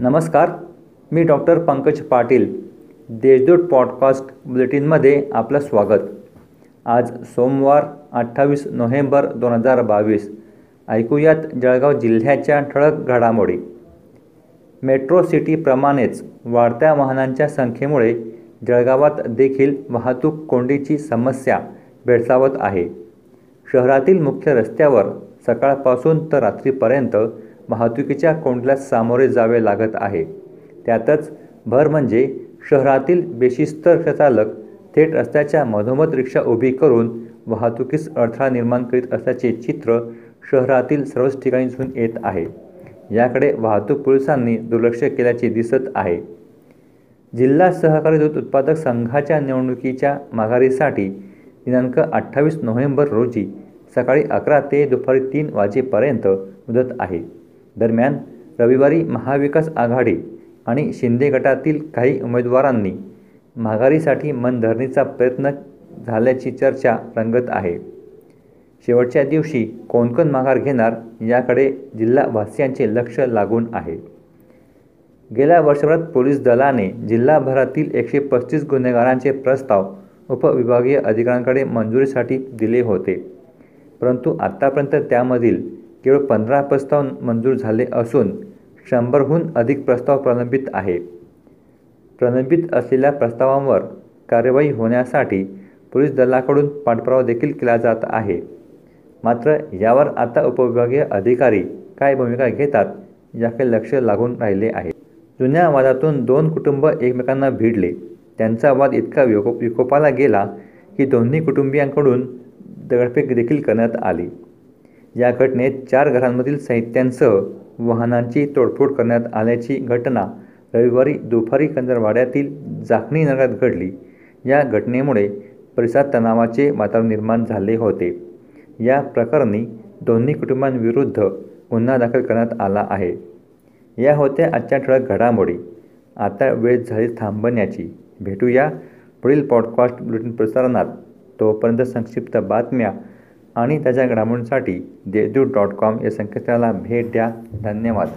नमस्कार मी doctor Pankaj Patil Deshdoot podcast बुलेटिनमध्ये आपलं स्वागत. आज सोमवार अठ्ठावीस नोव्हेंबर दोन हजार बावीस. ऐकूयात जळगाव जिल्ह्याच्या ठळक घडामोडी. मेट्रो सिटीप्रमाणेच वाढत्या वाहनांच्या संख्येमुळे जळगावात देखील वाहतूक कोंडीची समस्या भेडसावत आहे. शहरातील मुख्य रस्त्यावर सकाळपासून तर रात्रीपर्यंत वाहतुकीच्या कोंडीला सामोरे जावे लागत आहे. त्यातच भर म्हणजे शहरातील बेशिस्त चालक थेट रस्त्याच्या मधोमध रिक्षा उभी करून वाहतुकीस अडथळा निर्माण करीत असल्याचे चित्र शहरातील सर्वच ठिकाणी दिसून येत आहे. याकडे वाहतूक पोलिसांनी दुर्लक्ष केल्याचे दिसत आहे. जिल्हा सहकारी दूध उत्पादक संघाच्या निवडणुकीच्या माघारीसाठी दिनांक अठ्ठावीस नोव्हेंबर रोजी सकाळी अकरा ते दुपारी तीन वाजेपर्यंत मुदत आहे. दरम्यान रविवारी महाविकास आघाडी आणि शिंदे गटातील काही उमेदवारांनी माघारीसाठी मनधरणीचा प्रयत्न झाल्याची चर्चा रंगत आहे. शेवटच्या दिवशी कोण कोण माघार घेणार याकडे जिल्हावासियांचे लक्ष लागून आहे. गेल्या वर्षभरात पोलीस दलाने जिल्हाभरातील एकशे पस्तीस गुन्हेगारांचे प्रस्ताव उपविभागीय अधिकाऱ्यांकडे मंजुरीसाठी दिले होते. परंतु आत्तापर्यंत त्यामधील केवळ पंधरा प्रस्ताव मंजूर झाले असून शंभरहून अधिक प्रस्ताव प्रलंबित आहे. प्रलंबित असलेल्या प्रस्तावांवर कार्यवाही होण्यासाठी पोलीस दलाकडून पाठपुरावा देखील केला जात आहे. मात्र यावर आता उपविभागीय अधिकारी काय भूमिका घेतात याकडे लक्ष लागून राहिले आहे. जुन्या वादातून दोन कुटुंब एकमेकांना भिडले. त्यांचा वाद इतका विको विकोपाला गेला की दोन्ही कुटुंबियांकडून दगडफेक देखील करण्यात आली. या घटनेत चार घरांमधील साहित्यांसह वाहनांची तोडफोड करण्यात आल्याची घटना रविवारी दुपारी कंदरवाड्यातील जाखणी नगरात घडली. या घटनेमुळे परिसरात तणावाचे वातावरण निर्माण झाले होते. या प्रकरणी दोन्ही कुटुंबांविरुद्ध गुन्हा दाखल करण्यात आला आहे. या होत्या आजच्या ठळक घडामोडी. आता वेळ झाली थांबण्याची. भेटूया पुढील पॉडकास्ट बुलेटिन प्रसारणात. तोपर्यंत संक्षिप्त बातम्या आणि त्याच्या घडामोडींसाठी देशदूत डॉट कॉम या संकेतस्थळाला भेट द्या. धन्यवाद.